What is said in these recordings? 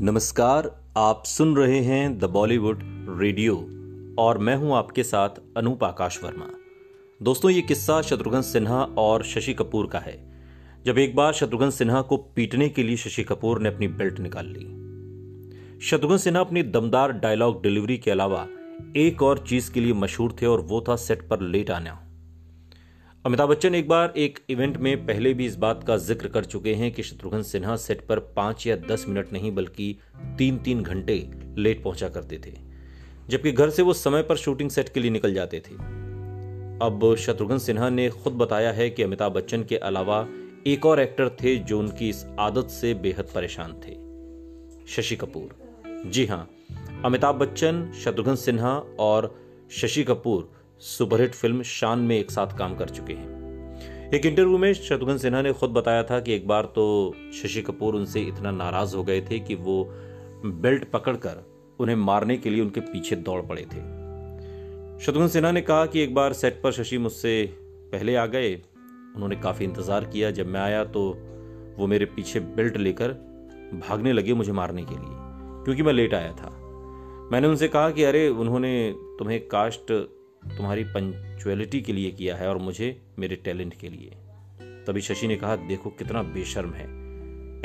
नमस्कार, आप सुन रहे हैं द बॉलीवुड रेडियो और मैं हूँ आपके साथ अनूप आकाश वर्मा। दोस्तों, ये किस्सा शत्रुघ्न सिन्हा और शशि कपूर का है। जब एक बार शत्रुघ्न सिन्हा को पीटने के लिए शशि कपूर ने अपनी बेल्ट निकाल ली। शत्रुघ्न सिन्हा अपनी दमदार डायलॉग डिलीवरी के अलावा एक और चीज़ के लिए मशहूर थे और वो था सेट पर लेट आना। अमिताभ बच्चन एक बार एक इवेंट में पहले भी इस बात का ज़िक्र कर चुके हैं कि शत्रुघ्न सिन्हा सेट पर पाँच या दस मिनट नहीं, बल्कि तीन तीन घंटे लेट पहुँचा करते थे, जबकि घर से वो समय पर शूटिंग सेट के लिए निकल जाते थे। अब शत्रुघ्न सिन्हा ने खुद बताया है कि अमिताभ बच्चन के अलावा एक और एक्टर थे जो उनकी इस आदत से बेहद परेशान थे। शशि कपूर। जी हाँ, अमिताभ बच्चन, शत्रुघ्न सिन्हा और शशि कपूर सुपरहिट फ़िल्म शान में एक साथ काम कर चुके हैं। एक इंटरव्यू में शत्रुघ्न सिन्हा ने खुद बताया था कि एक बार तो शशि कपूर उनसे इतना नाराज़ हो गए थे कि वो बेल्ट पकड़कर उन्हें मारने के लिए उनके पीछे दौड़ पड़े थे। शत्रुघ्न सिन्हा ने कहा कि एक बार सेट पर शशि मुझसे पहले आ गए। उन्होंने काफ़ी इंतज़ार किया। जब मैं आया तो वो मेरे पीछे बेल्ट लेकर भागने लगे मुझे मारने के लिए, क्योंकि मैं लेट आया था। मैंने उनसे कहा कि अरे, उन्होंने तुम्हें कास्ट तुम्हारी पंचुअलिटी के लिए किया है और मुझे मेरे टैलेंट के लिए। तभी शशि ने कहा, देखो कितना बेशर्म है।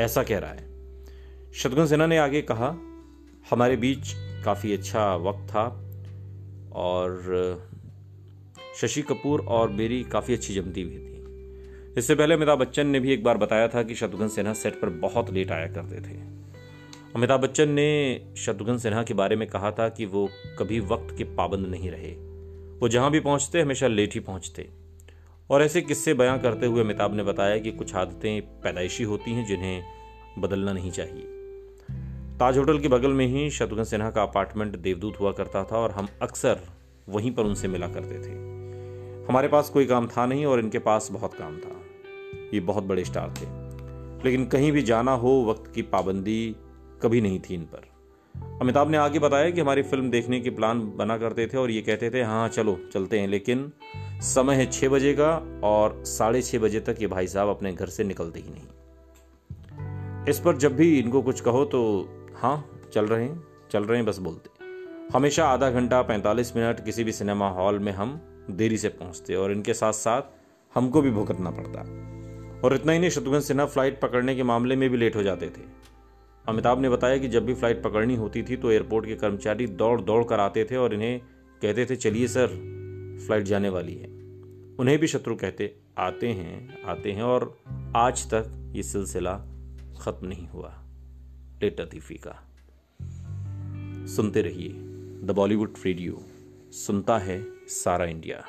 ऐसा कह रहा है। शत्रुघ्न सिन्हा ने आगे कहा, हमारे बीच काफ़ी अच्छा वक्त था और शशि कपूर और मेरी काफ़ी अच्छी जमती हुई थी। इससे पहले अमिताभ बच्चन ने भी एक बार बताया था कि शत्रुघ्न सिन्हा सेट पर बहुत लेट आया करते थे। अमिताभ बच्चन ने शत्रुघ्न सिन्हा के बारे में कहा था कि वो कभी वक्त के पाबंद नहीं रहे। वो जहाँ भी पहुँचते, हमेशा लेट ही पहुँचते। और ऐसे किस्से बयां करते हुए अमिताभ ने बताया कि कुछ आदतें पैदाइशी होती हैं जिन्हें बदलना नहीं चाहिए। ताज होटल के बगल में ही शत्रुघ्न सिन्हा का अपार्टमेंट देवदूत हुआ करता था और हम अक्सर वहीं पर उनसे मिला करते थे। हमारे पास कोई काम था नहीं और इनके पास बहुत काम था। ये बहुत बड़े स्टार थे। लेकिन कहीं भी जाना हो, वक्त की पाबंदी कभी नहीं थी इन पर। अमिताभ ने आगे बताया कि हमारी फ़िल्म देखने की प्लान बना करते थे और ये कहते थे हाँ चलो, चलते हैं। लेकिन समय है छह बजे का और साढ़े छह बजे तक ये भाई साहब अपने घर से निकलते ही नहीं। इस पर जब भी इनको कुछ कहो तो हाँ चल रहे हैं, चल रहे हैं, बस बोलते। हमेशा आधा घंटा पैंतालीस मिनट किसी भी सिनेमा हॉल में हम देरी से पहुँचते और इनके साथ साथ हमको भी भुगतना पड़ता। और इतना ही नहीं, शत्रुघ्न सिन्हा फ़्लाइट पकड़ने के मामले में भी लेट हो जाते थे। अमिताभ ने बताया कि जब भी फ़्लाइट पकड़नी होती थी तो एयरपोर्ट के कर्मचारी दौड़ दौड़ कर आते थे और इन्हें कहते थे, चलिए सर, फ़्लाइट जाने वाली है। उन्हें भी शत्रु कहते, आते हैं आते हैं। और आज तक ये सिलसिला खत्म नहीं हुआ। लेट लतीफ़ी का सुनते रहिए द बॉलीवुड रेडियो, सुनता है सारा इंडिया।